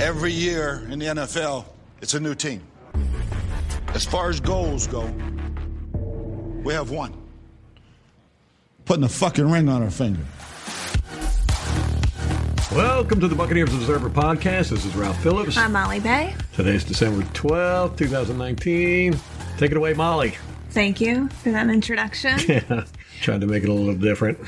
Every year in the NFL, it's a new team. As far as goals go, we have one. Putting a fucking ring on our finger. Welcome to the Buccaneers Observer Podcast. This is Ralph Phillips. I'm Molly Bay. Today's December 12th, 2019. Take it away, Molly. Thank you for that introduction. Yeah, tried to make it a little different.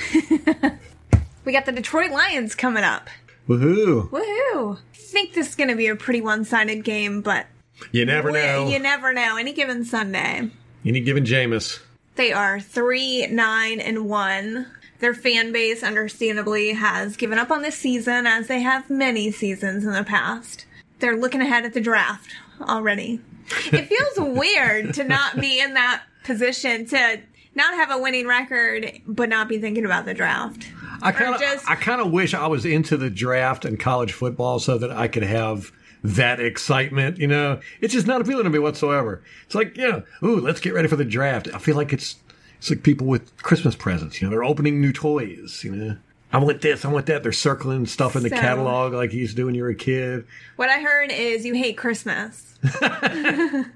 we got the Detroit Lions coming up. Woohoo! Woohoo! I think this is going to be a pretty one sided game, but You never know. you never know. Any given Sunday. Any given Jameis. They are 3 9 and 1. Their fan base, understandably, has given up on this season, as they have many seasons in the past. They're looking ahead at the draft already. It feels weird to not be in that position, to not have a winning record, but not be thinking about the draft. I kind of, just- I kind of wish I was into the draft and college football so that I could have that excitement. You know, it's just not appealing to me whatsoever. It's like, yeah, ooh, let's get ready for the draft. I feel like it's it's like people with Christmas presents. You know, they're opening new toys. You know, I want this, I want that. They're circling stuff in the So- catalog like you used to do when you were a kid. What I heard is you hate Christmas.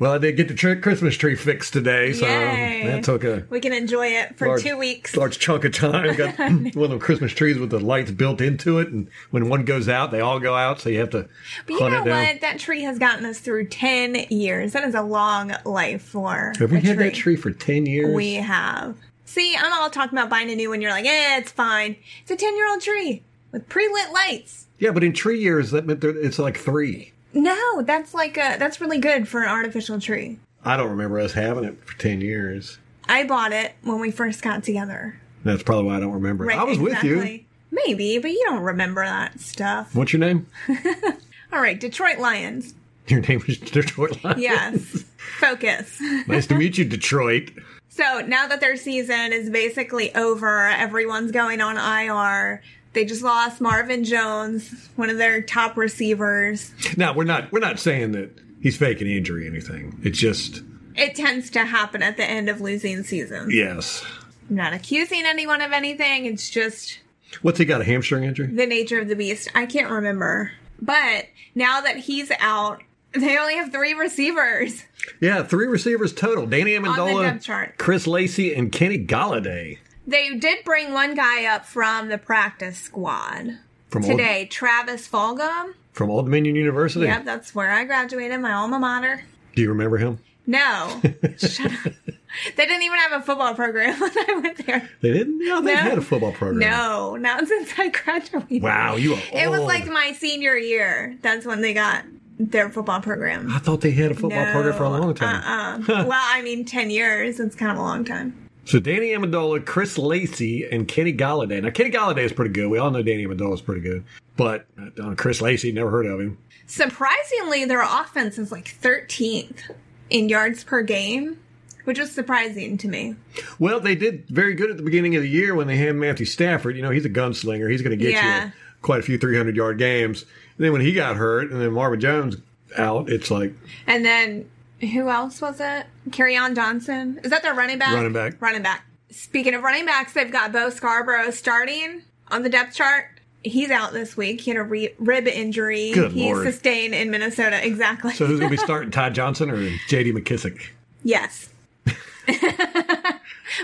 Well, I did get the tr- Christmas tree fixed today, so Yay. that took a We can enjoy it for large, two weeks. large chunk of time. Got one of the Christmas trees with the lights built into it, and when one goes out, they all go out. So you have to But you know what? That tree has gotten us through 10 years. That is a long life for Have we had that tree for ten years? We have. See, I'm all talking about buying a new one. You're like, eh, it's fine. It's a 10 year old tree with pre lit lights. yeah, but in tree years, that meant it's like three. No, that's like a, that's really good for an artificial tree. I don't remember us having it for ten years. I bought it when we first got together. That's probably why I don't remember. Right, I was with you. Maybe, but you don't remember that stuff. What's your name? All right, Detroit Lions. Your name is Detroit Lions. Yes. Focus. nice to meet you, Detroit. So now that their season is basically over, everyone's going on IR. They just lost Marvin Jones, one of their top receivers. Now we're not we're not saying that he's faking injury or anything. It's just It tends to happen at the end of losing seasons. yes. I'm not accusing anyone of anything. It's just What's he got? A hamstring injury? the nature of the beast. I can't remember. But now that he's out, they only have three receivers. Yeah, three receivers total: Danny Amendola. Chris Lacey, and Kenny Golladay. They did bring one guy up from the practice squad From Old, today, Travis Fulgham. from Old Dominion University. Yep, that's where I graduated, my alma mater. Do you remember him? No. Shut up. They didn't even have a football program when I went there. They didn't. Yeah, they No. had a football program. No, not since I graduated. Wow, you are It was like my senior year. That's when they got their football program. I thought they had a football program for a long time. Uh-uh. well, I mean, 10 years. It's kind of a long time. So Danny Amendola, Chris Lacey, and Kenny Golladay. Now Kenny Golladay is pretty good. We all know Danny Amendola is pretty good, but uh, Chris Lacey, never heard of him. Surprisingly, their offense is like 13th in yards per game, which was surprising to me. Well, they did very good at the beginning of the year when they had Matthew Stafford. You know, he's a gunslinger. He's going to get Yeah. you quite a few 300 yard games. And then when he got hurt and then Marvin Jones out, it's like, And then who else was it? Kerryon Johnson. Is that their running back? Running back. Running back. Speaking of running backs, they've got Bo Scarborough starting on the depth chart. He's out this week. He had a re- rib injury Good he Lord. sustained in Minnesota. Exactly. so who's going to be starting, Todd Johnson or J.D. McKissick? yes.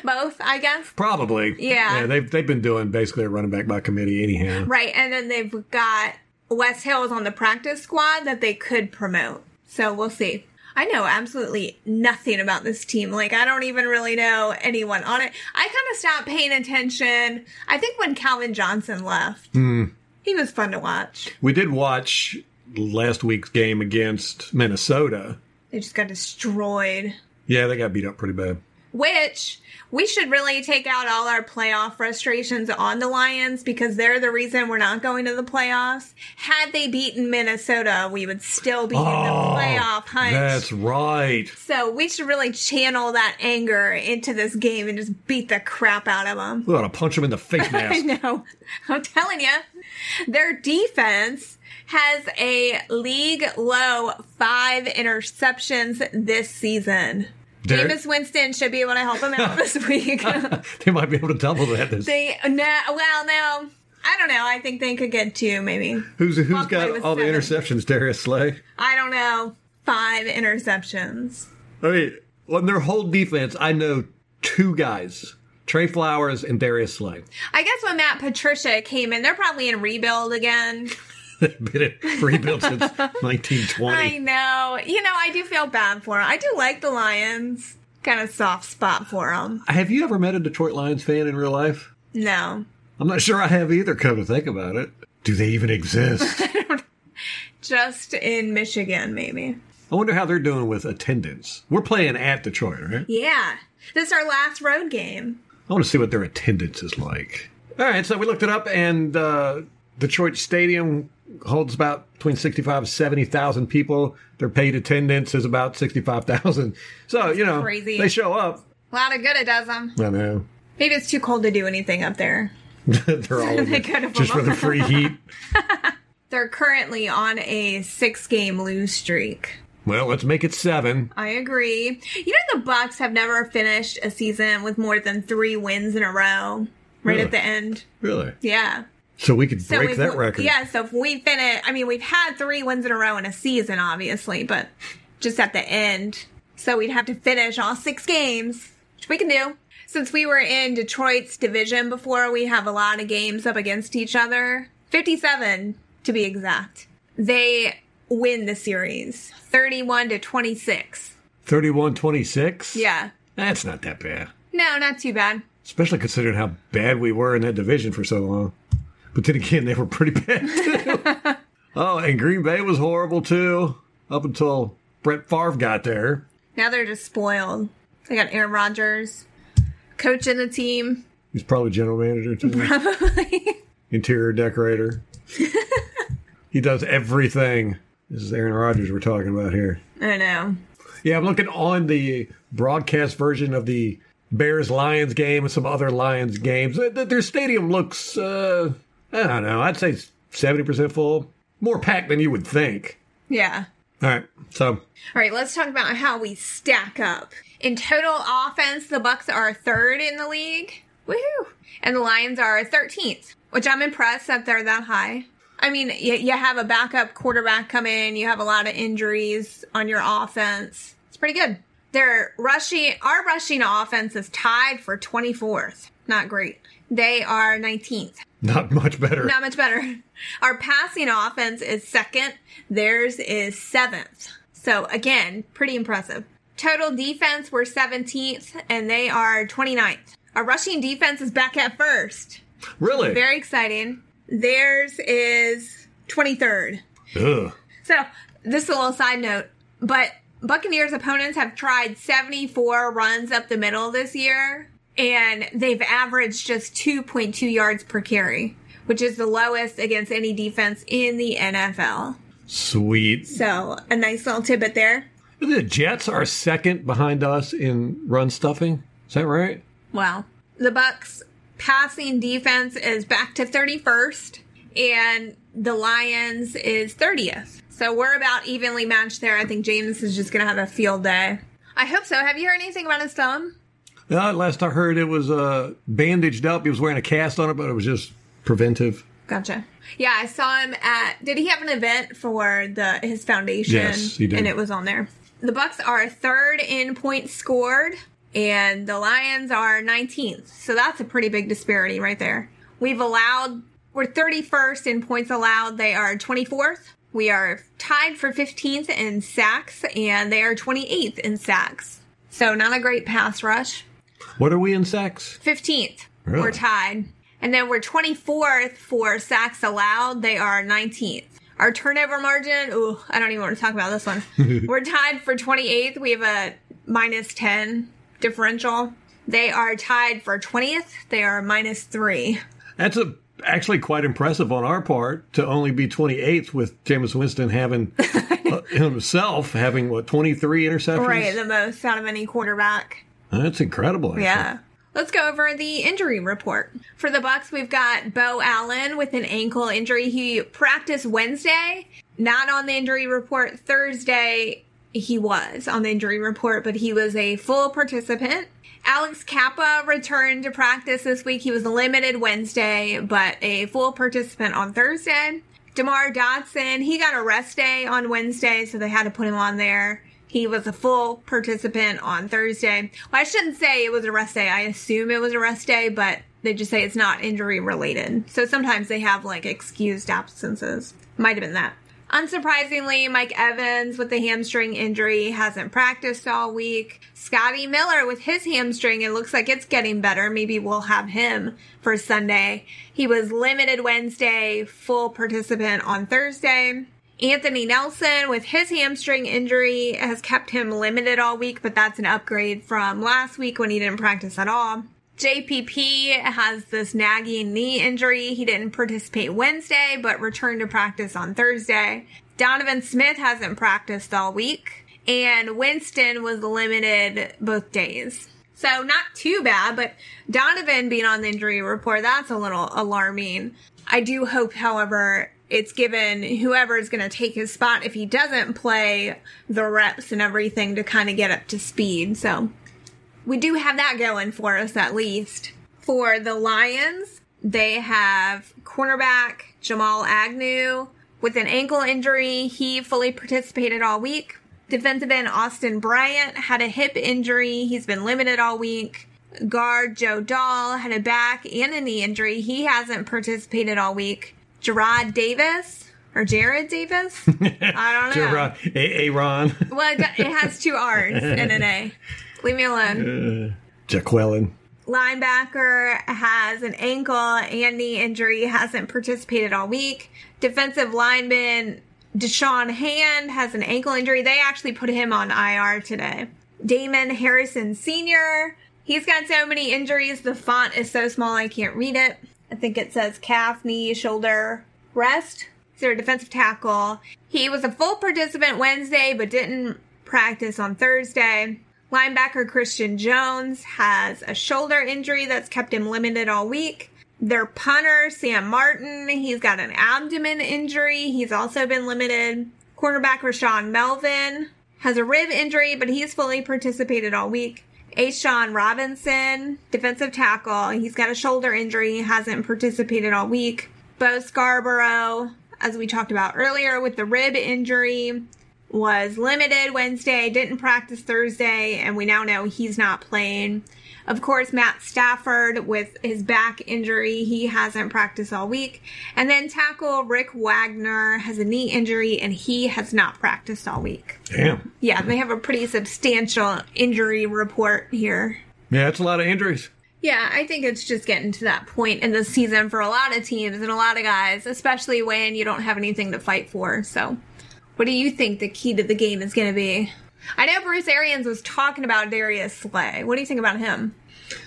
Both, I guess. Probably. Yeah. Yeah, they've, they've been doing basically a running back by committee anyhow. Right. And then they've got Wes Hills on the practice squad that they could promote. So we'll see. I know absolutely nothing about this team. Like, I don't even really know anyone on it. I kind of stopped paying attention. I think when Calvin Johnson left, hmm. he was fun to watch. We did watch last week's game against Minnesota. They just got destroyed. Yeah, they got beat up pretty bad. Which we should really take out all our playoff frustrations on the Lions because they're the reason we're not going to the playoffs. Had they beaten Minnesota, we would still be in the oh, playoff hunt. Oh, That's right. So we should really channel that anger into this game and just beat the crap out of them. We ought to punch them in the face I know. I'm telling you, their defense has a league low five interceptions this season. Derek- Jameis Winston should be able to help them out this week. they might be able to double that. This. they no, well, no. I don't know. I think they could get two, maybe. Who's who's away got all the interceptions? Darius Slay. I don't know. Five interceptions. I mean, on their whole defense, I know two guys: Trey Flowers and Darius Slay. I guess when Matt Patricia came in, they're probably in rebuild again. They've been in rebuilt since 1920. I know. You know, I do feel bad for them. I do like the Lions. Kind of soft spot for them. Have you ever met a Detroit Lions fan in real life? No. I'm not sure I have either. Come to think about it, do they even exist? Just in Michigan, maybe. I wonder how they're doing with attendance. We're playing at Detroit, right? Yeah. This is our last road game. I want to see what their attendance is like. All right, so we looked it up, and uh, Detroit Stadium holds about between 65 and 70,000 people. Their paid attendance is about 65,000. So, you know, crazy. they show up. A lot of good it does them. I know. Maybe it's too cold to do anything up there. They're all They could just for the free heat. They're currently on a six game lose streak. Well, let's make it seven. I agree. You know the Bucks have never finished a season with more than three wins in a row. Right Really? at the end. Really? Yeah. So we could So break if that record. Yeah, so if we finish I mean we've had three wins in a row in a season, obviously, but just at the end. So we'd have to finish all six games, which we can do. Since we were in Detroit's division before, we have a lot of games up against each other. 57 to be exact. They win the series 31 to 26. 31 26? Yeah. That's not that bad. No, not too bad. Especially considering how bad we were in that division for so long. But then again, they were pretty bad too. oh, and Green Bay was horrible too, up until Brett Favre got there. Now they're just spoiled. They got Aaron Rodgers coach coaching the team. He's probably general manager too, Probably. interior decorator. he does everything. This is Aaron Rodgers we're talking about here. I know. Yeah, I'm looking on the broadcast version of the Bears Lions game and some other Lions games. Their stadium looks, uh, I don't know, I'd say 70% full. More packed than you would think. Yeah. All right, so All right, let's talk about how we stack up. In total offense, the Bucks are third in the league. Woohoo! And the Lions are 13th, which I'm impressed that they're that high. I mean, you, you have a backup quarterback come in, you have a lot of injuries on your offense. It's pretty good. Their rushing, our rushing offense is tied for 24th. Not great. They are 19th. Not much better. Not much better. Our passing offense is second. Theirs is seventh. So again, pretty impressive. Total defense, we're 17th and they are 29th. Our rushing defense is back at first. really? Very exciting. Theirs is 23rd. Ugh. So this is a little side note, but Buccaneers opponents have tried 74 runs up the middle this year, and they've averaged just 2.2 yards per carry, which is the lowest against any defense in the NFL. Sweet. So a nice little tidbit there. The Jets are second behind us in run stuffing. Is that right? Wow. The Bucks passing defense is back to 31st and the Lions is 30th. So we're about evenly matched there. I think Jameis is just going to have a field day. I hope so. Have you heard anything about his thumb? Uh, last I heard, it was uh, bandaged up. He was wearing a cast on it, but it was just preventive. Gotcha. Yeah, I saw him at. Did he have an event for the his foundation? Yes, he did. And it was on there. The Bucks are third in points scored, and the Lions are 19th. So that's a pretty big disparity right there. We've allowed. We're 31st in points allowed. They are 24th. We are tied for 15th in sacks, and they are 28th in sacks. So not a great pass rush. What are we in sacks? 15th. Really? We're tied. And then we're 24th for sacks allowed. They are 19th. Our turnover margin, ooh, I don't even want to talk about this one. we're tied for 28th. We have a minus 10 differential. They are tied for 20th. They are minus 3. That's a actually quite impressive on our part to only be 28th with Jameis Winston having uh, himself having what 23 interceptions. Right, the most out of any quarterback. That's incredible. actually. Yeah. Let's go over the injury report. For the Bucks, we've got Beau Allen with an ankle injury. He practiced Wednesday, not on the injury report Thursday. he was on the injury report, but he was a full participant. Alex Cappa returned to practice this week. He was limited Wednesday, but a full participant on Thursday. DeMar Dotson, he got a rest day on Wednesday, so they had to put him on there. He was a full participant on Thursday. Well, I shouldn't say it was a rest day. I assume it was a rest day, but they just say it's not injury related. So sometimes they have like excused absences. Might have been that. Unsurprisingly, Mike Evans with the hamstring injury hasn't practiced all week. Scotty Miller with his hamstring, it looks like it's getting better. Maybe we'll have him for Sunday. He was limited Wednesday, full participant on Thursday. Anthony Nelson with his hamstring injury has kept him limited all week, but that's an upgrade from last week when he didn't practice at all. JPP has this nagging knee injury. He didn't participate Wednesday, but returned to practice on Thursday. Donovan Smith hasn't practiced all week, and Winston was limited both days. So not too bad, but Donovan being on the injury report, that's a little alarming. I do hope, however, it's given whoever is going to take his spot if he doesn't play the reps and everything to kind of get up to speed. So we do have that going for us at least. For the Lions, they have cornerback Jamal Agnew with an ankle injury. He fully participated all week. Defensive end Austin Bryant had a hip injury. He's been limited all week. Guard Joe Dahl had a back and a knee injury. He hasn't participated all week. Gerard Davis or Jared Davis? I don't know. Gerard, Aaron, Well, it, it has two R's and an A. Leave me alone. Uh, Jaqueline. Linebacker has an ankle and knee injury, hasn't participated all week. Defensive lineman Da'Shawn Hand has an ankle injury. They actually put him on IR today. Damon Harrison Sr. He's got so many injuries. The font is so small I can't read it. I think it says calf, knee, shoulder, rest. So a defensive tackle. He was a full participant Wednesday, but didn't practice on Thursday. Linebacker Christian Jones has a shoulder injury that's kept him limited all week. Their punter, Sam Martin, he's got an abdomen injury. He's also been limited. Cornerback Rashaan Melvin has a rib injury, but he's fully participated all week. A'Shawn Robinson, defensive tackle, he's got a shoulder injury, hasn't participated all week. Bo Scarborough, as we talked about earlier, with the rib injury, was limited Wednesday, didn't practice Thursday, and we now know he's not playing. Of course, Matt Stafford with his back injury, he hasn't practiced all week. And then tackle Rick Wagner has a knee injury and he has not practiced all week. Damn. Yeah, they have a pretty substantial injury report here. Yeah, it's a lot of injuries. Yeah, I think it's just getting to that point in the season for a lot of teams and a lot of guys, especially when you don't have anything to fight for. So, what do you think the key to the game is going to be? I know Bruce Arians was talking about Darius Slay. What do you think about him?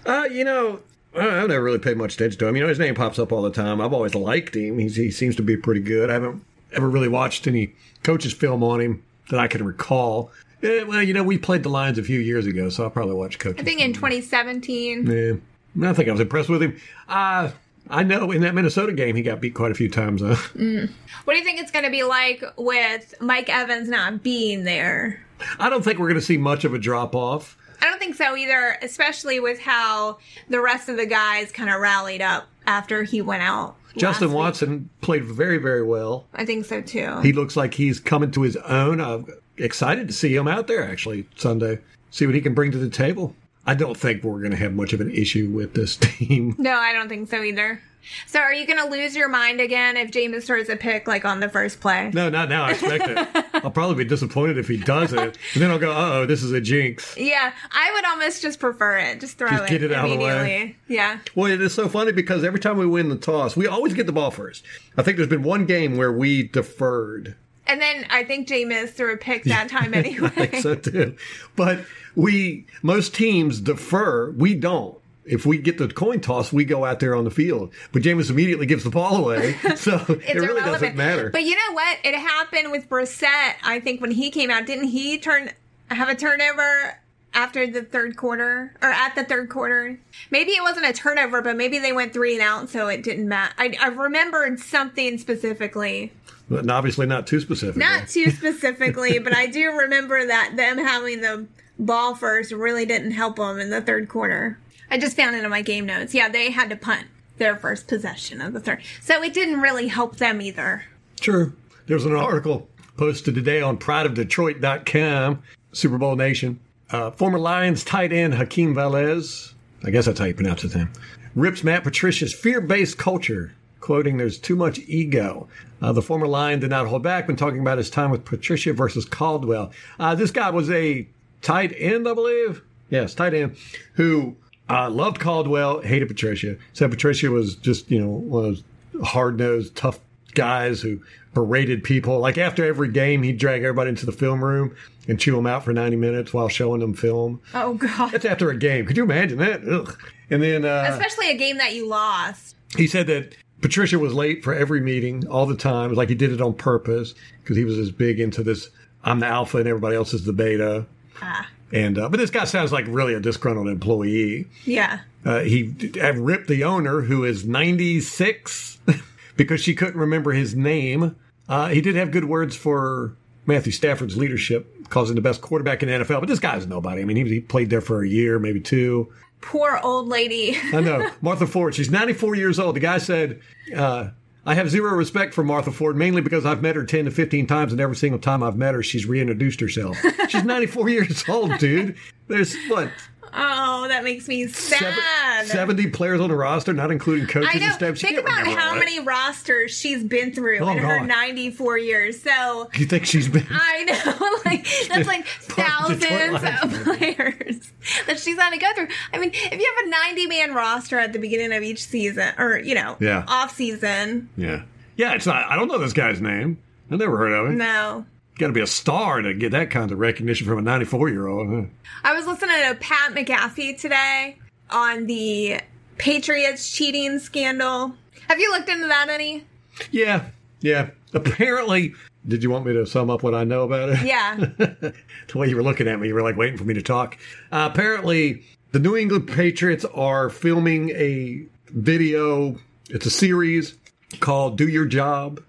Uh, you know, I've never really paid much attention to him. You know, his name pops up all the time. I've always liked him. He's, he seems to be pretty good. I haven't ever really watched any coaches film on him that I can recall. Eh, well, you know, we played the Lions a few years ago, so I'll probably watch coaches. I think in 2017. Yeah, I think I was impressed with him. Uh, I know in that Minnesota game he got beat quite a few times. Though. What do you think it's going to be like with Mike Evans not being there? I don't think we're going to see much of a drop off. I don't think so either, especially with how the rest of the guys kind of rallied up after he went out. Justin. Watson played very, very well. I think so too. He looks like he's coming to his own. I'm excited to see him out there actually Sunday. See what he can bring to the table. I don't think we're going to have much of an issue with this team. no, I don't think so either. So are you going to lose your mind again if Jameis throws a pick like on the first play? No, not now. I expect it. I'll probably be disappointed if he doesn't. And then I'll go, uh oh, this is a jinx. Yeah, I would almost just prefer it. Just throw Just it get it out of the way. immediately. Yeah. Well, it is so funny because every time we win the toss, we always get the ball first. I think there's been one game where we deferred. And then I think Jameis threw a pick that time anyway. I think so too. But we, most teams defer. We don't. If we get the coin toss, we go out there on the field. But Jameis immediately gives the ball away. So it really irrelevant. doesn't matter. But you know what? It happened with Brissett. I think when he came out, didn't he turn have a turnover after the third quarter or at the third quarter. Maybe it wasn't a turnover, but maybe they went three and out, so it didn't matter. I, I remembered something specifically. But obviously not too specific. Not too specifically, but I do remember that them having the ball first really didn't help them in the third quarter. I just found it in my game notes. Yeah, they had to punt their first possession of the third. So it didn't really help them either. True. There's an article posted today on prideofdetroit.com, Super Bowl Nation. Uh, former Lions tight end Hakeem Valles, I guess that's how you pronounce his name, rips Matt Patricia's fear based culture, quoting, There's too much ego. Uh, the former Lion did not hold back when talking about his time with Patricia versus Caldwell. Uh, this guy was a tight end, I believe. Yes, tight end, who uh, loved Caldwell, hated Patricia. Said Patricia was just, you know, one of those hard nosed, tough guys who berated people. Like after every game, he'd drag everybody into the film room and chew them out for 90 minutes while showing them film. Oh, God. That's after a game. Could you imagine that? Ugh. And then uh, Especially a game that you lost. he said that Patricia was late for every meeting all the time. It was like he did it on purpose because he was as big into this I'm the alpha and everybody else is the beta. Ah. And uh, but this guy sounds like really a disgruntled employee. Yeah. Uh, he ripped the owner, who is 96, because she couldn't remember his name. Uh, he did have good words for Matthew Stafford's leadership, causing the best quarterback in the NFL. But this guy's nobody. I mean, he, he played there for a year, maybe two. Poor old lady. I know. Martha Ford, she's 94 years old. The guy said, uh, I have zero respect for Martha Ford, mainly because I've met her 10 to 15 times, and every single time I've met her, she's reintroduced herself. She's 94 years old, dude. There's, what, Oh, that makes me seven- sad. 70 players on the roster, not including coaches I know. and staff. She Think about how that. many rosters she's been through Oh, in her 94 years. So You think she's been? I know, like that's like Part of the Detroit thousands of players that she's had to go through. I mean, if you have a 90 man roster at the beginning of each season, or you know, Yeah. off season, Yeah, yeah. It's not. I don't know this guy's name. I never heard of him. no. Got to be a star to get that kind of recognition from a 94 year old. Huh? I was listening to Pat McAfee today on the Patriots cheating scandal. Have you looked into that any? Yeah, yeah. Apparently, did you want me to sum up what I know about it? Yeah. the way you were looking at me, you were like waiting for me to talk. Uh, apparently, the New England Patriots are filming a video. It's a series called "Do Your Job."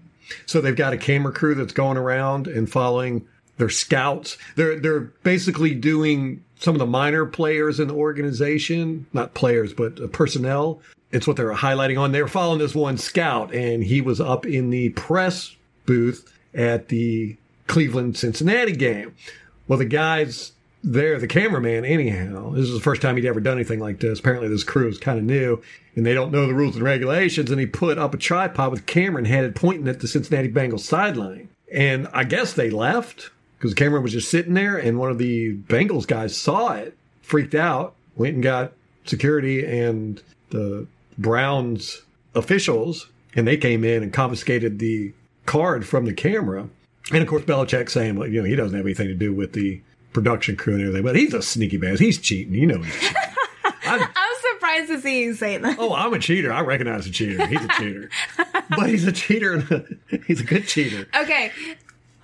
So they've got a camera crew that's going around and following their scouts. They're they're basically doing some of the minor players in the organization, not players, but uh, personnel. It's what they're highlighting on. They were following this one scout, and he was up in the press booth at the Cleveland Cincinnati game. Well, the guys there, the cameraman, anyhow, this is the first time he'd ever done anything like this. Apparently, this crew is kind of new and they don't know the rules and regulations. And he put up a tripod with a camera and had it pointing at the Cincinnati Bengals sideline. And I guess they left because the camera was just sitting there. And one of the Bengals guys saw it, freaked out, went and got security and the Browns officials, and they came in and confiscated the card from the camera. And of course, Belichick saying, well, you know, he doesn't have anything to do with the production crew and everything, but he's a sneaky bastard. He's cheating. You know he's cheating. I'm, I was surprised to see you say that. oh, I'm a cheater. I recognize a cheater. He's a cheater. but he's a cheater. and he's a good cheater. Okay.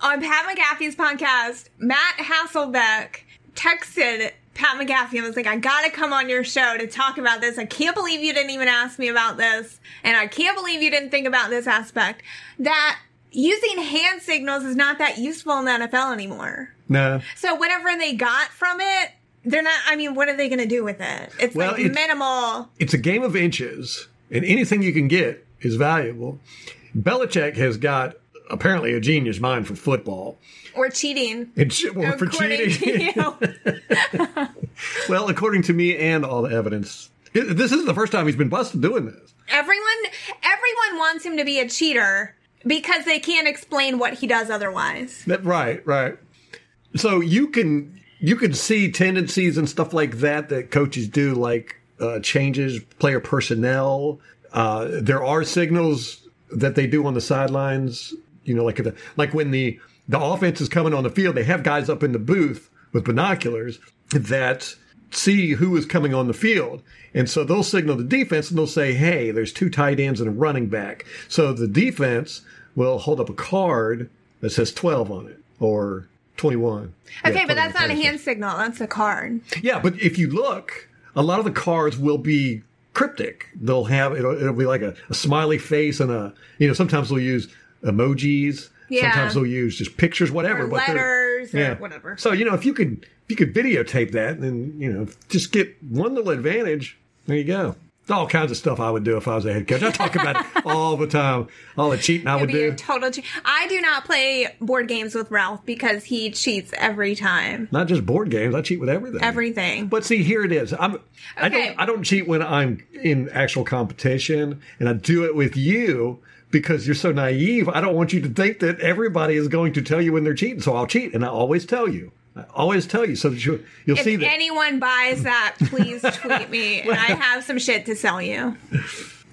On Pat McAfee's podcast, Matt Hasselbeck texted Pat McAfee and was like, I gotta come on your show to talk about this. I can't believe you didn't even ask me about this. And I can't believe you didn't think about this aspect. That using hand signals is not that useful in the NFL anymore. No. So whatever they got from it, they're not, I mean, what are they gonna do with it? It's Well, like it's- minimal. It's a game of inches, and anything you can get is valuable. Belichick has got apparently a genius mind for football. Or cheating. And well, for cheating. to well, according to me and all the evidence, this isn't the first time he's been busted doing this. Everyone everyone wants him to be a cheater because they can't explain what he does otherwise. That, right, right. So you can you can see tendencies and stuff like that that coaches do, like uh, changes player personnel. Uh, there are signals that they do on the sidelines. You know, like the, like when the the offense is coming on the field, they have guys up in the booth with binoculars that see who is coming on the field. And so they'll signal the defense and they'll say, hey, there's two tight ends and a running back. So the defense will hold up a card that says 12 on it or 21. Yeah, Okay, but that's not a hand signal. That's a card. Yeah, but if you look, a lot of the cards will be cryptic. They'll have it'll, it'll be like a, a smiley face and a you know sometimes they'll use emojis. Yeah. Sometimes they'll use just pictures, whatever. Or but letters or whatever. So you know if you could if you could videotape that and you know just get one little advantage, there you go. All kinds of stuff I would do if I was a head coach. I talk about it all the time. All the cheating I would It'd be do. a total. Che- I do not play board games with Ralph because he cheats every time. Not just board games. I cheat with everything. Everything. But see, here it is. I'm. I Okay. don't. I don't cheat when I'm in actual competition, and I do it with you because you're so naive. I don't want you to think that everybody is going to tell you when they're cheating. So I'll cheat, and I always tell you. I always tell you so that you you'll if see that. If anyone buys that, please tweet me, and I have some shit to sell you.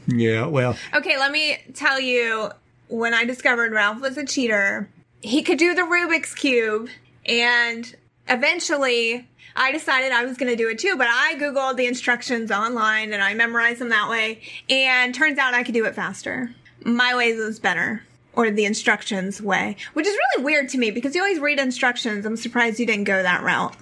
yeah. Well. Okay, let me tell you. When I discovered Ralph was a cheater, he could do the Rubik's cube, and eventually. I decided I was going to do it too, but I Googled the instructions online and I memorized them that way. And turns out I could do it faster. My way was better. Or the instructions way, which is really weird to me because you always read instructions. I'm surprised you didn't go that route.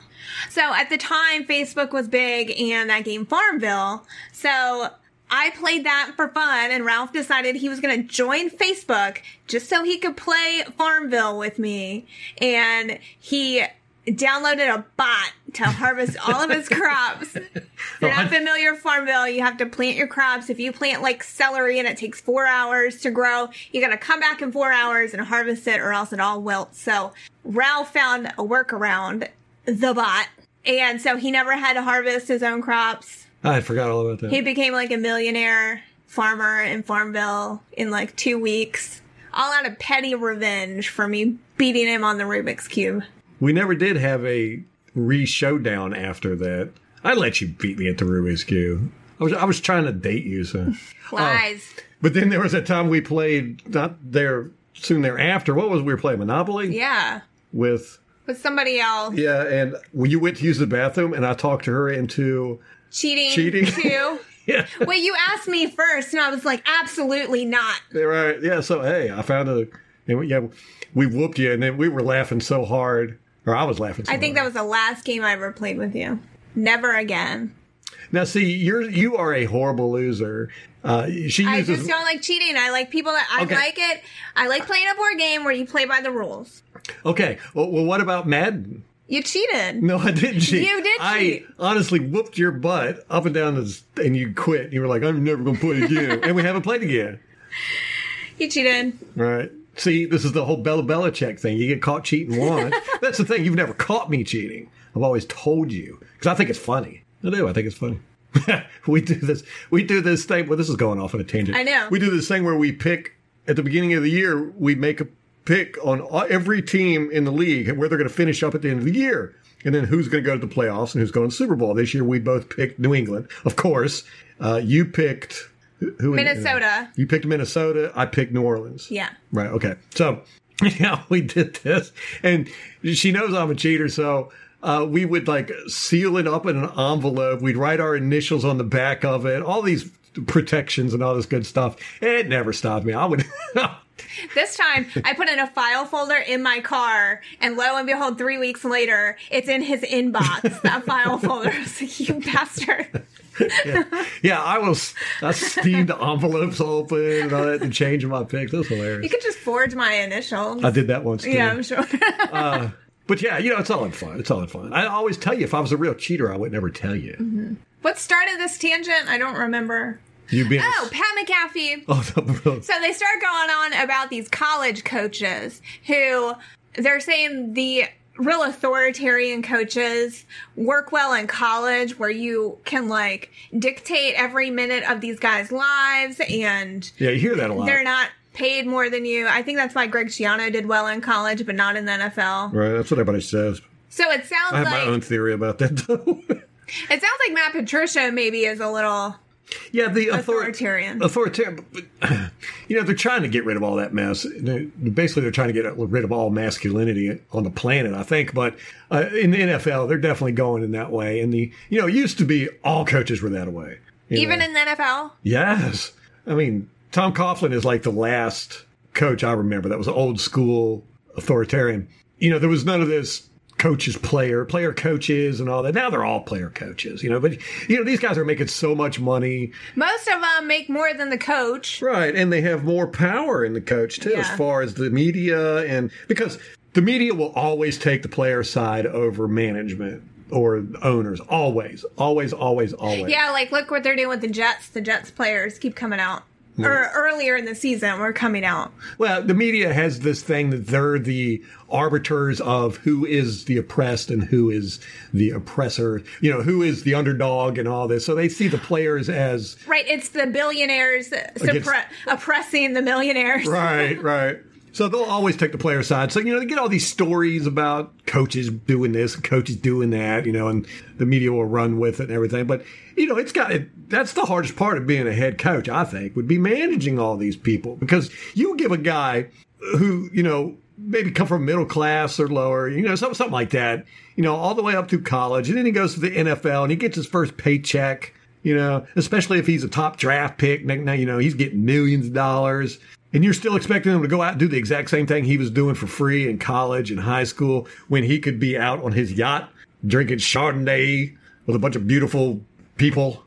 So at the time, Facebook was big and that game Farmville. So I played that for fun and Ralph decided he was going to join Facebook just so he could play Farmville with me. And he downloaded a bot to harvest all of his crops. If you're not familiar with Farmville, you have to plant your crops. If you plant like celery and it takes four hours to grow, you gotta come back in four hours and harvest it or else it all wilts. So Ralph found a workaround, the bot. And so he never had to harvest his own crops. I forgot all about that. He became like a millionaire farmer in Farmville in like two weeks. All out of petty revenge for me beating him on the Rubik's Cube. We never did have a re showdown after that. I let you beat me at the Rubik's Cube. I was I was trying to date you, so. Lies. Oh. But then there was a time we played not there soon thereafter. What was we were playing Monopoly yeah. with With somebody else. yeah, and when you went to use the bathroom, and I talked to her into cheating, Cheating. too. yeah, Wait, you asked me first, and I was like, absolutely not. right, yeah. So hey, I found a and we, yeah, we whooped you, and then we were laughing so hard, or I was laughing. I think that was the last game I ever played with you. Never again. now see you're you are a horrible loser. Uh, she I just don't like cheating. I like people that I Okay. like it. I like playing a board game where you play by the rules. okay. Well, well, what about Madden? You cheated. No, I didn't cheat. You did I cheat. honestly whooped your butt up and down, the, and you quit. You were like, "I'm never going to play again," and we haven't played again. You cheated. Right. See, this is the whole Bella Belichick thing. You get caught cheating once. That's the thing. You've never caught me cheating. I've always told you because I think it's funny. I do. I think it's funny. we do this. We do this thing. Well, this is going off on a tangent. I know. We do this thing where we pick at the beginning of the year. We make a pick on every team in the league and where they're going to finish up at the end of the year, and then who's going to go to the playoffs and who's going to the Super Bowl. This year, we both picked New England, of course. Uh, you picked who? who- Minnesota. You picked Minnesota. I picked New Orleans. Yeah. Right. Okay. So, yeah, we did this, and she knows I'm a cheater. So uh, we would like seal it up in an envelope. We'd write our initials on the back of it. All these protections and all this good stuff. It never stopped me. I would. This time, I put in a file folder in my car, and lo and behold, three weeks later, it's in his inbox. that file folder. I was like, you bastard. Yeah, I was. I steamed the envelopes open and all that and changing my picks. That's hilarious. You could just forge my initials. I did that once too. yeah, I'm sure. Uh, but yeah, you know, it's all in fun. It's all in fun. I always tell you if I was a real cheater, I would never tell you. Mm-hmm. what started this tangent? I don't remember. You being Oh, Pat McAfee. oh, no, So they start going on about these college coaches who they're saying the real authoritarian coaches work well in college where you can like dictate every minute of these guys' lives and yeah, you hear that a lot. they're not paid more than you. I think that's why Greg Schiano did well in college but not in the NFL. Right, that's what everybody says. So it sounds I have like my own theory about that, though. it sounds like Matt Patricia maybe is a little yeah, the author- authoritarian. Authoritarian. You know, they're trying to get rid of all that mess. They're- Basically, they're trying to get rid of all masculinity on the planet, I think. But uh, in the NFL, they're definitely going in that way. And the, you know, it used to be all coaches were that way. Even know. in the NFL? Yes. I mean, Tom Coughlin is like the last coach I remember that was old school authoritarian. you know, there was none of this coaches player, player coaches and all that. Now they're all player coaches, you know, but you know, these guys are making so much money. Most of them make more than the coach. Right. And they have more power in the coach too, as far as the media and because the media will always take the player side over management or owners. Always. Always, always, always. Yeah, like look what they're doing with the Jets. The Jets players keep coming out. Or earlier in the season, we're coming out. Well, the media has this thing that they're the arbiters of who is the oppressed and who is the oppressor, you know, who is the underdog and all this. So they see the players as Right, it's the billionaires suppre- oppressing the millionaires. right, right. So they'll always take the player side. So, you know, they get all these stories about coaches doing this coaches doing that, you know, and the media will run with it and everything. But, you know, it's got it. That's the hardest part of being a head coach, I think, would be managing all these people because you give a guy who, you know, maybe come from middle class or lower, you know, something, something like that, you know, all the way up through college. And then he goes to the NFL and he gets his first paycheck, you know, especially if he's a top draft pick. Now, you know, he's getting millions of dollars. And you're still expecting him to go out and do the exact same thing he was doing for free in college and high school when he could be out on his yacht drinking Chardonnay with a bunch of beautiful people.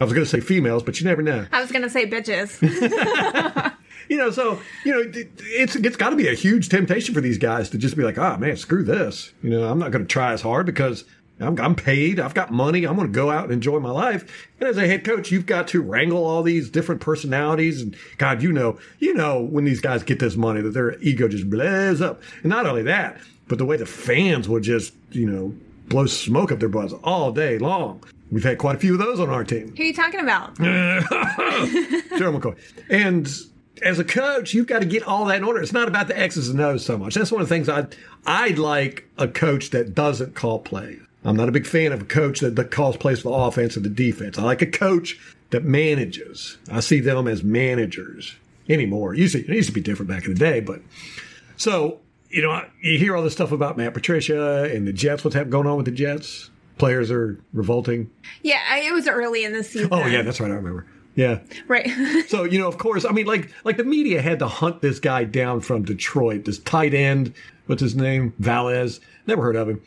I was going to say females, but you never know. I was going to say bitches. You know, so you know, it- it's it's got to be a huge temptation for these guys to just be like, "Ah, man, screw this." You know, I'm not going to try as hard because I'm, I'm paid. I've got money. I'm going to go out and enjoy my life. And as a head coach, you've got to wrangle all these different personalities. And God, you know, you know when these guys get this money that their ego just blows up. And not only that, but the way the fans will just, you know, blow smoke up their butts all day long. We've had quite a few of those on our team. Who are you talking about? Gerald McCoy. And as a coach, you've got to get all that in order. It's not about the X's and O's so much. That's one of the things I'd, I'd like a coach that doesn't call plays. I'm not a big fan of a coach that, that calls plays for the offense or the defense. I like a coach that manages. I see them as managers anymore. It used to, it used to be different back in the day, but so, you know, you hear all this stuff about Matt Patricia and the Jets, what's going on with the Jets. Players are revolting. Yeah, it was early in the season. Oh, yeah, that's right. I remember. Yeah. right. So you know, of course, I mean, like like the media had to hunt this guy down from Detroit. This tight end, what's his name? Valles. Never heard of him.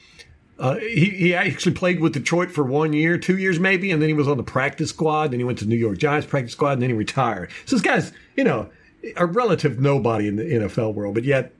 Uh, he he actually played with Detroit for one year, two years maybe, and then he was on the practice squad. Then he went to New York Giants practice squad, and then he retired. So this guy's you know a relative nobody in the NFL world, but yet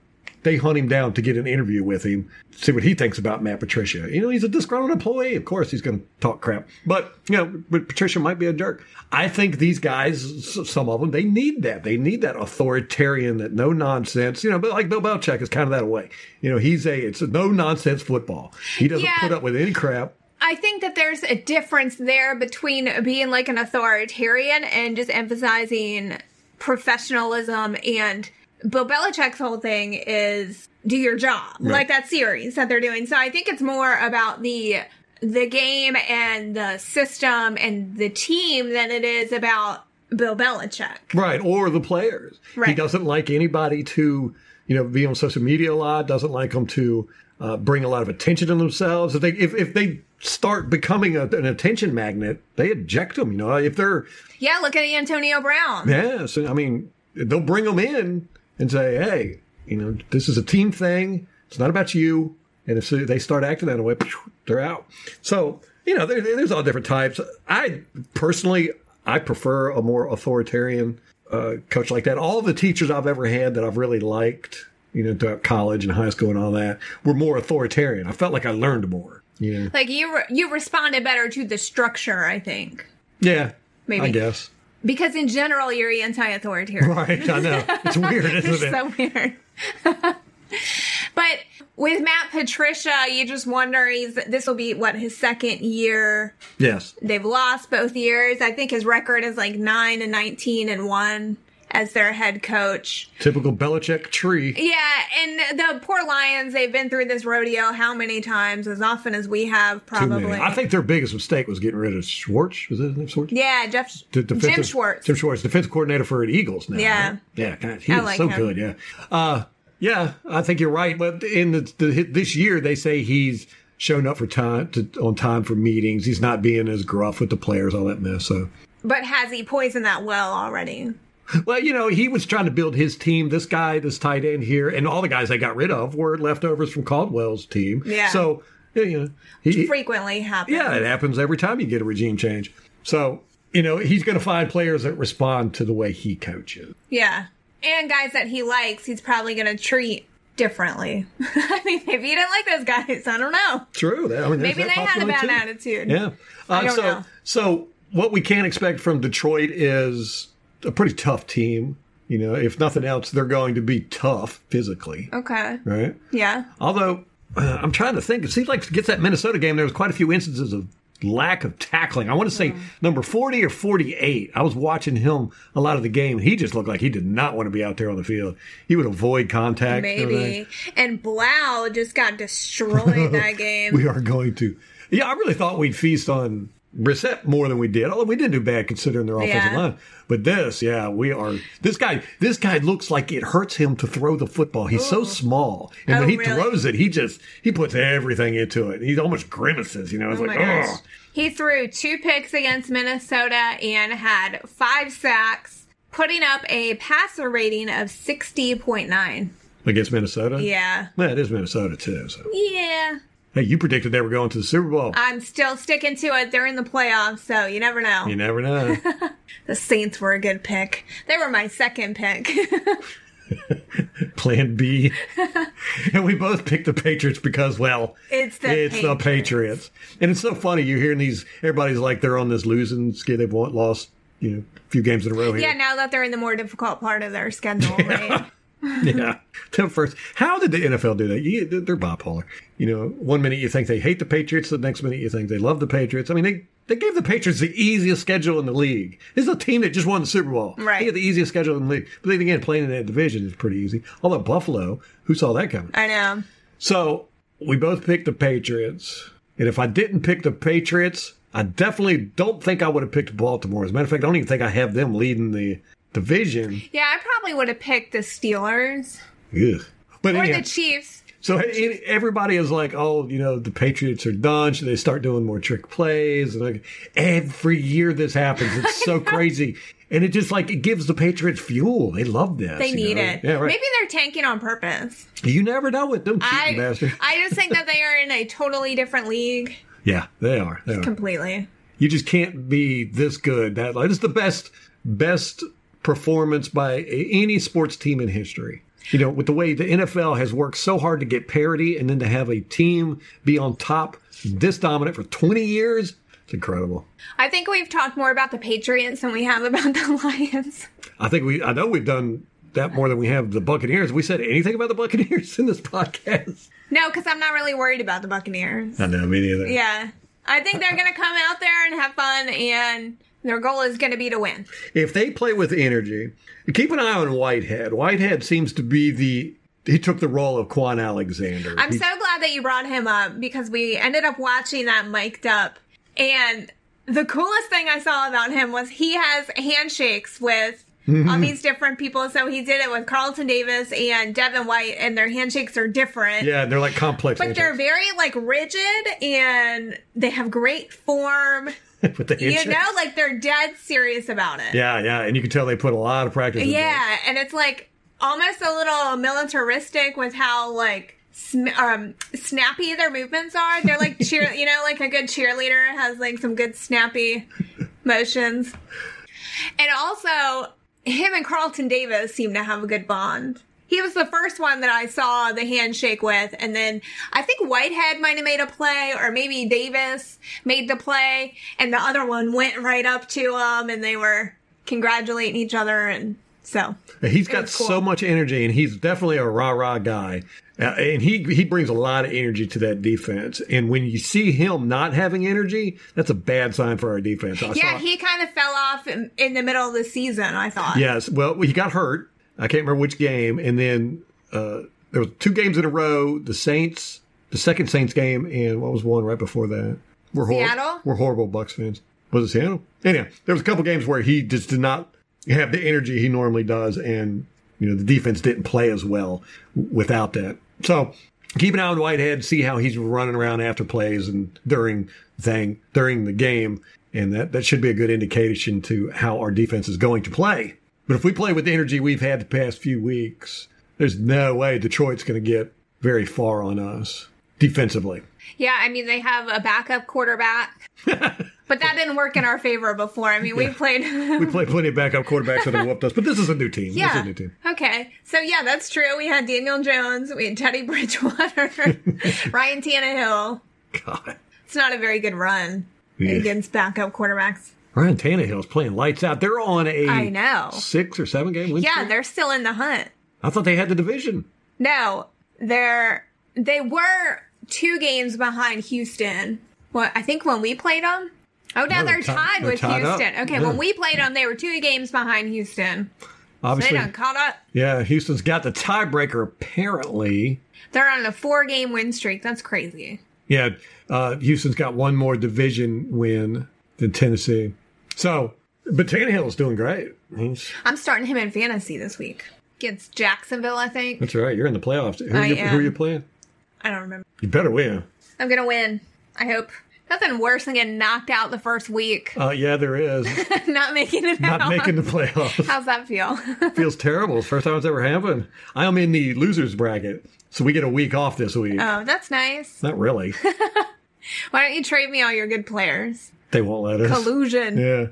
they hunt him down to get an interview with him, see what he thinks about Matt Patricia. You know, he's a disgruntled employee. Of course, he's going to talk crap. But, you know, but Patricia might be a jerk. I think these guys, some of them, they need that. They need that authoritarian, that no nonsense. You know, but like Bill Belichick is kind of that way. You know, he's a, it's a no nonsense football. He doesn't Yeah. put up with any crap. I think that there's a difference there between being like an authoritarian and just emphasizing professionalism and Bill Belichick's whole thing is do your job. Like that series that they're doing. So I think it's more about the the game and the system and the team than it is about Bill Belichick. Right, or the players. Right. He doesn't like anybody to, you know, be on social media a lot. Doesn't like them to uh, bring a lot of attention to themselves. If they if, if they start becoming a, an attention magnet, they eject them. You know, if they're Yeah, look at Antonio Brown. yeah, so I mean, they'll bring them in and say, hey, you know, this is a team thing. It's not about you. And if they start acting that way, they're out. So, you know, there, there's all different types. I personally, I prefer a more authoritarian uh, coach like that. All the teachers I've ever had that I've really liked, you know, throughout college and high school and all that, were more authoritarian. I felt like I learned more. Yeah. Like you re- you responded better to the structure, I think. Yeah. Maybe. I guess. Because in general you're anti-authoritarian. Right. I know. It's weird, isn't It's it? so weird. but with Matt Patricia, you just wonder he's this will be what his second year. yes. They've lost both years. I think his record is like nine and nineteen and one as their head coach. Typical Belichick tree. Yeah, and the poor Lions, they've been through this rodeo how many times? As often as we have, probably. I think their biggest mistake was getting rid of Schwartz. Was that his name, Schwartz? Yeah, Jeff The Jim Schwartz. Jim Schwartz, defensive coordinator for the Eagles now. Yeah. right? Yeah. God, he I is like so him. good. Yeah. Uh, yeah, I think you're right. But in the, the this year, they say he's shown up for time to, on time for meetings. He's not being as gruff with the players, all that mess. So But has he poisoned that well already? Well, you know, he was trying to build his team. This guy, this tight end here, and all the guys I got rid of were leftovers from Caldwell's team. Yeah. So, yeah, you know, he, Frequently happens. yeah, it happens every time you get a regime change. So, you know, he's going to find players that respond to the way he coaches. Yeah. And guys that he likes, he's probably going to treat differently. I mean, maybe he didn't like those guys. I don't know. True. That, I mean, Maybe they had a bad too. attitude. Yeah. Uh, I don't so, know. so what we can't expect from Detroit is a pretty tough team. You know, if nothing else, they're going to be tough physically, Okay. right? Yeah. Although uh, I'm trying to think, it seems like to get that Minnesota game, there was quite a few instances of lack of tackling. I want to say number 40 or 48. I was watching him a lot of the game. He just looked like he did not want to be out there on the field. He would avoid contact. Maybe. And Blough just got destroyed that game. We are going to. Yeah, I really thought we'd feast on Brissett more than we did. Although we didn't do bad considering their offensive Yeah. line. But this, yeah, we are. This guy, this guy looks like it hurts him to throw the football. He's so small, and Oh, when he really? throws it, he just he puts everything into it. He almost grimaces. You know, it's Oh like, oh, He threw two picks against Minnesota and had five sacks, putting up a passer rating of 60.9. against Minnesota. Yeah. well, it is Minnesota too. So, Yeah. Hey, you predicted they were going to the Super Bowl. I'm still sticking to it. They're in the playoffs, so you never know. you never know. The Saints were a good pick. They were my second pick. Plan B, and we both picked the Patriots because, well, It's the it's the Patriots, and it's so funny. You're hearing these. Everybody's like they're on this losing skid. They've lost, you know, a few games in a row here. yeah, now that they're in the more difficult part of their schedule, right? yeah. Tell first, how did the NFL do that? You, they're bipolar. You know, one minute you think they hate the Patriots, the next minute you think they love the Patriots. I mean, they they gave the Patriots the easiest schedule in the league. This is a team that just won the Super Bowl. Right. They had the easiest schedule in the league. But then again, playing in that division is pretty easy. Although Buffalo, who saw that coming? I know. So we both picked the Patriots. And if I didn't pick the Patriots, I definitely don't think I would have picked Baltimore. As a matter of fact, I don't even think I have them leading the division. Yeah, I probably would have picked the Steelers Ugh. But or anyhow, the Chiefs. so everybody is like, oh, you know, the Patriots are done. Should they start doing more trick plays? And like every year this happens. It's so crazy. And it just like it gives the Patriots fuel. They love this. They need know? it. Yeah, right. Maybe they're tanking on purpose. you never know with them I bastards. I just think that they are in a totally different league yeah, they are. They are. completely. You just can't be this good. That like, it's the best best performance by any sports team in history. You know, with the way the NFL has worked so hard to get parity and then to have a team be on top this dominant for 20 years, it's incredible. I think we've talked more about the Patriots than we have about the Lions. I think we I know we've done that more than we have the Buccaneers. We said anything about the Buccaneers in this podcast? No, because I'm not really worried about the Buccaneers. I know, me neither. Yeah. I think they're going to come out there and have fun, and their goal is going to be to win. if they play with energy, keep an eye on Whitehead. Whitehead seems to be the he took the role of Kwon Alexander. I'm He- so glad that you brought him up because we ended up watching that mic'd up. And the coolest thing I saw about him was he has handshakes with Mm-hmm. all these different people. So he did it with Carlton Davis and Devin White, and their handshakes are different. yeah, they're like complex. But they're very like rigid and they have great form. with the You know, like they're dead serious about it. Yeah, yeah, and you can tell they put a lot of practice. Yeah, and it's like almost a little militaristic with how like sm- um, snappy their movements are. They're like cheer, you know, like a good cheerleader has like some good snappy motions. And also, him and Carlton Davis seem to have a good bond. He was the first one that I saw the handshake with, and then I think Whitehead might have made a play, or maybe Davis made the play, and the other one went right up to him, and they were congratulating each other, and so he's got cool. so much energy, and he's definitely a rah rah guy. Uh, and he he brings a lot of energy to that defense. And when you see him not having energy, that's a bad sign for our defense. I yeah, he kind of fell off in, in the middle of the season. I thought. Yes. Well, he got hurt. I can't remember which game. And then uh, there was two games in a row. The Saints, the second Saints game, and what was one right before that? We're hor- Seattle? We're horrible Bucks fans. Was it Seattle? Anyhow, there was a couple games where he just did not have the energy he normally does, and you know the defense didn't play as well without that. So keep an eye on Whitehead, see how he's running around after plays and during thing during the game, and that that should be a good indication to how our defense is going to play. But if we play with the energy we've had the past few weeks, there's no way Detroit's going to get very far on us defensively. Yeah, I mean they have a backup quarterback, but that didn't work in our favor before. I mean we played. We played plenty of backup quarterbacks that have whooped us, but this is a new team. This is yeah. a new team. Okay. So yeah, that's true. We had Daniel Jones. We had Teddy Bridgewater, Ryan Tannehill. God. It's not a very good run Yeah. against backup quarterbacks. Ryan Tannehill's playing lights out. They're on a I know. six or seven game win Yeah, streak. they're still in the hunt. I thought they had the division. No, they're they were two games behind Houston. What I think when we played them. Oh, now No, they're they're ti- tied they're with tied up. Houston. Okay, Yeah. when we played them, they were two games behind Houston. They Obviously, done caught up. yeah. Houston's got the tiebreaker. Apparently, They're on a four game win streak. That's crazy. yeah. Uh, Houston's got one more division win than Tennessee. So, but Tannehill's doing great. He's, I'm starting him in fantasy this week against Jacksonville. I think. that's right. You're in the playoffs. Who, I you, who are you playing? I don't remember. You better win. I'm gonna win. I hope. Nothing worse than getting knocked out the first week, Uh, yeah, there is. not making it Not out. making the playoffs. How's that feel? Feels terrible. It's the first time it's ever happened. I am in the losers bracket, so we get a week off this week. oh, that's nice. Not really. Why don't you trade me all your good players? They won't let us. Collusion. Yeah.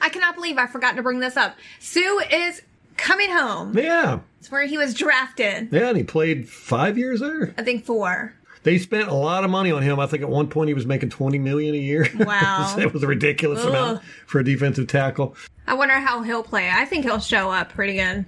I cannot believe I forgot to bring this up. Suh is coming home. Yeah. It's where he was drafted. Yeah, and he played five years there. I think four. They spent a lot of money on him. I think at one point he was making twenty million a year. Wow. it was a ridiculous Ugh. amount for a defensive tackle. I wonder how he'll play. I think he'll show up pretty good.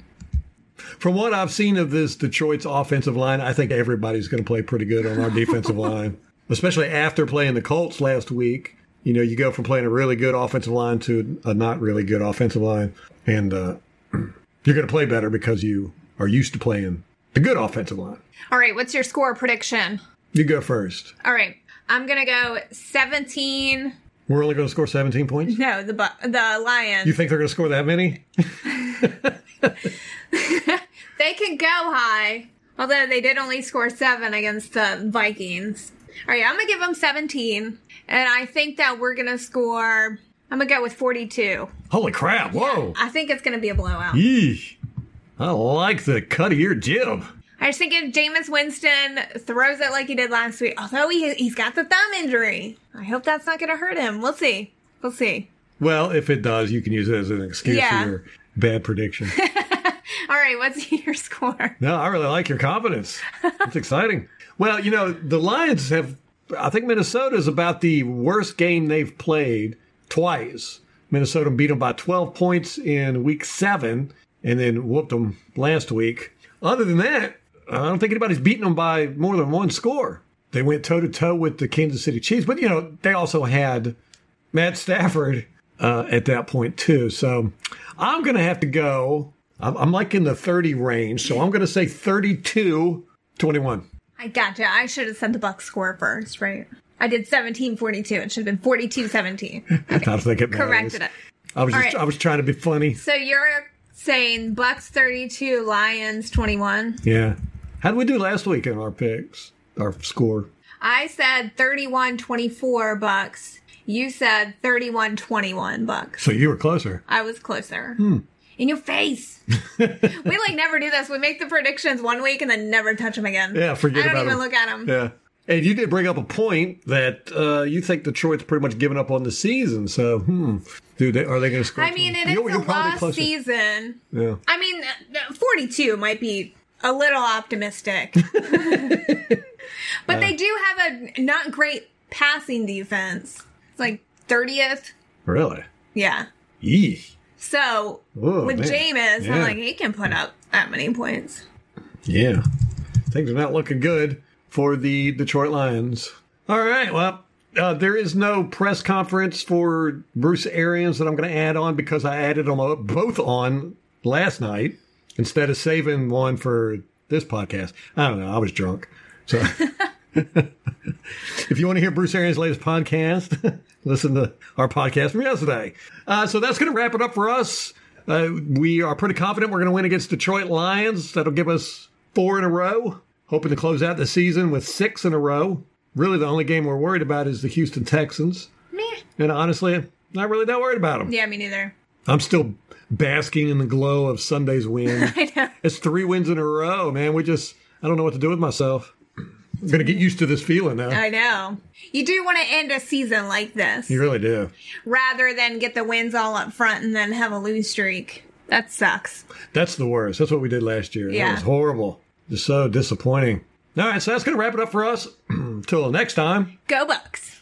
From what I've seen of this Detroit's offensive line, I think everybody's going to play pretty good on our defensive line, especially after playing the Colts last week. You know, you go from playing a really good offensive line to a not really good offensive line, and uh, you're going to play better because you are used to playing the good offensive line. All right, what's your score prediction? You go first. All right, I'm gonna go 17. We're only going to score 17 points. No, the Bu- the Lions. You think they're going to score that many? they can go high, although they did only score seven against the Vikings. All right, I'm gonna give them 17, and I think that we're gonna score. I'm gonna go with 42. Holy crap! Whoa! I think it's gonna be a blowout. Yeesh. I like the cut of your jib. I just think if Jameis Winston throws it like he did last week, although he he's got the thumb injury, I hope that's not gonna hurt him. We'll see. We'll see. Well, if it does, you can use it as an excuse Yeah. for your bad prediction. All right, what's your score? no, I really like your confidence. It's exciting. Well, you know, the Lions have, I think Minnesota is about the worst game they've played twice. Minnesota beat them by 12 points in week seven and then whooped them last week. Other than that, I don't think anybody's beaten them by more than one score. They went toe to toe with the Kansas City Chiefs, but, you know, they also had Matt Stafford uh, at that point too. So I'm going to have to go. I'm, I'm like in the 30 range, so I'm going to say 32 21. I gotcha. I should have said the Bucks score first, right? I did 17-42. It should have been 42-17. I don't think it matters. Corrected it. I was All just right. I was trying to be funny. So you're saying Bucks 32, Lions 21. Yeah. How did we do last week in our picks? Our score. I said 31-24 Bucks. You said 31-21 Bucks. So you were closer. I was closer. Hmm. In your face. we like never do this. We make the predictions one week and then never touch them again. Yeah, forget about it. I don't even look at them. Yeah. And you did bring up a point that uh, you think Detroit's pretty much given up on the season. So, hmm, dude, they, are they going to score? I mean, it is a lost season. Yeah. I mean, uh, 42 might be a little optimistic. but Uh. they do have a not great passing defense. It's like 30th. Really? Yeah. Yee. So Oh, with man. Jameis, Yeah. I'm like, he can put up that many points. Yeah. Things are not looking good for the Detroit Lions. All right. Well, uh, there is no press conference for Bruce Arians that I'm going to add on because I added them both on last night instead of saving one for this podcast. I don't know. I was drunk. So if you want to hear Bruce Arians' latest podcast, listen to our podcast from yesterday. Uh, so that's going to wrap it up for us. Uh, we are pretty confident we're going to win against Detroit Lions. That'll give us four in a row. Hoping to close out the season with six in a row. Really, the only game we're worried about is the Houston Texans. Meh. And honestly, not really that worried about them. Yeah, me neither. I'm still basking in the glow of Sunday's win. I know. It's three wins in a row, man. We just, I don't know what to do with myself. I'm going to get used to this feeling now. I know. You do want to end a season like this You really do. rather than get the wins all up front and then have a lose streak. That sucks. That's the worst. That's what we did last year. That Yeah. was horrible. Just so disappointing. All right, so that's going to wrap it up for us. Until next time. Go Bucks.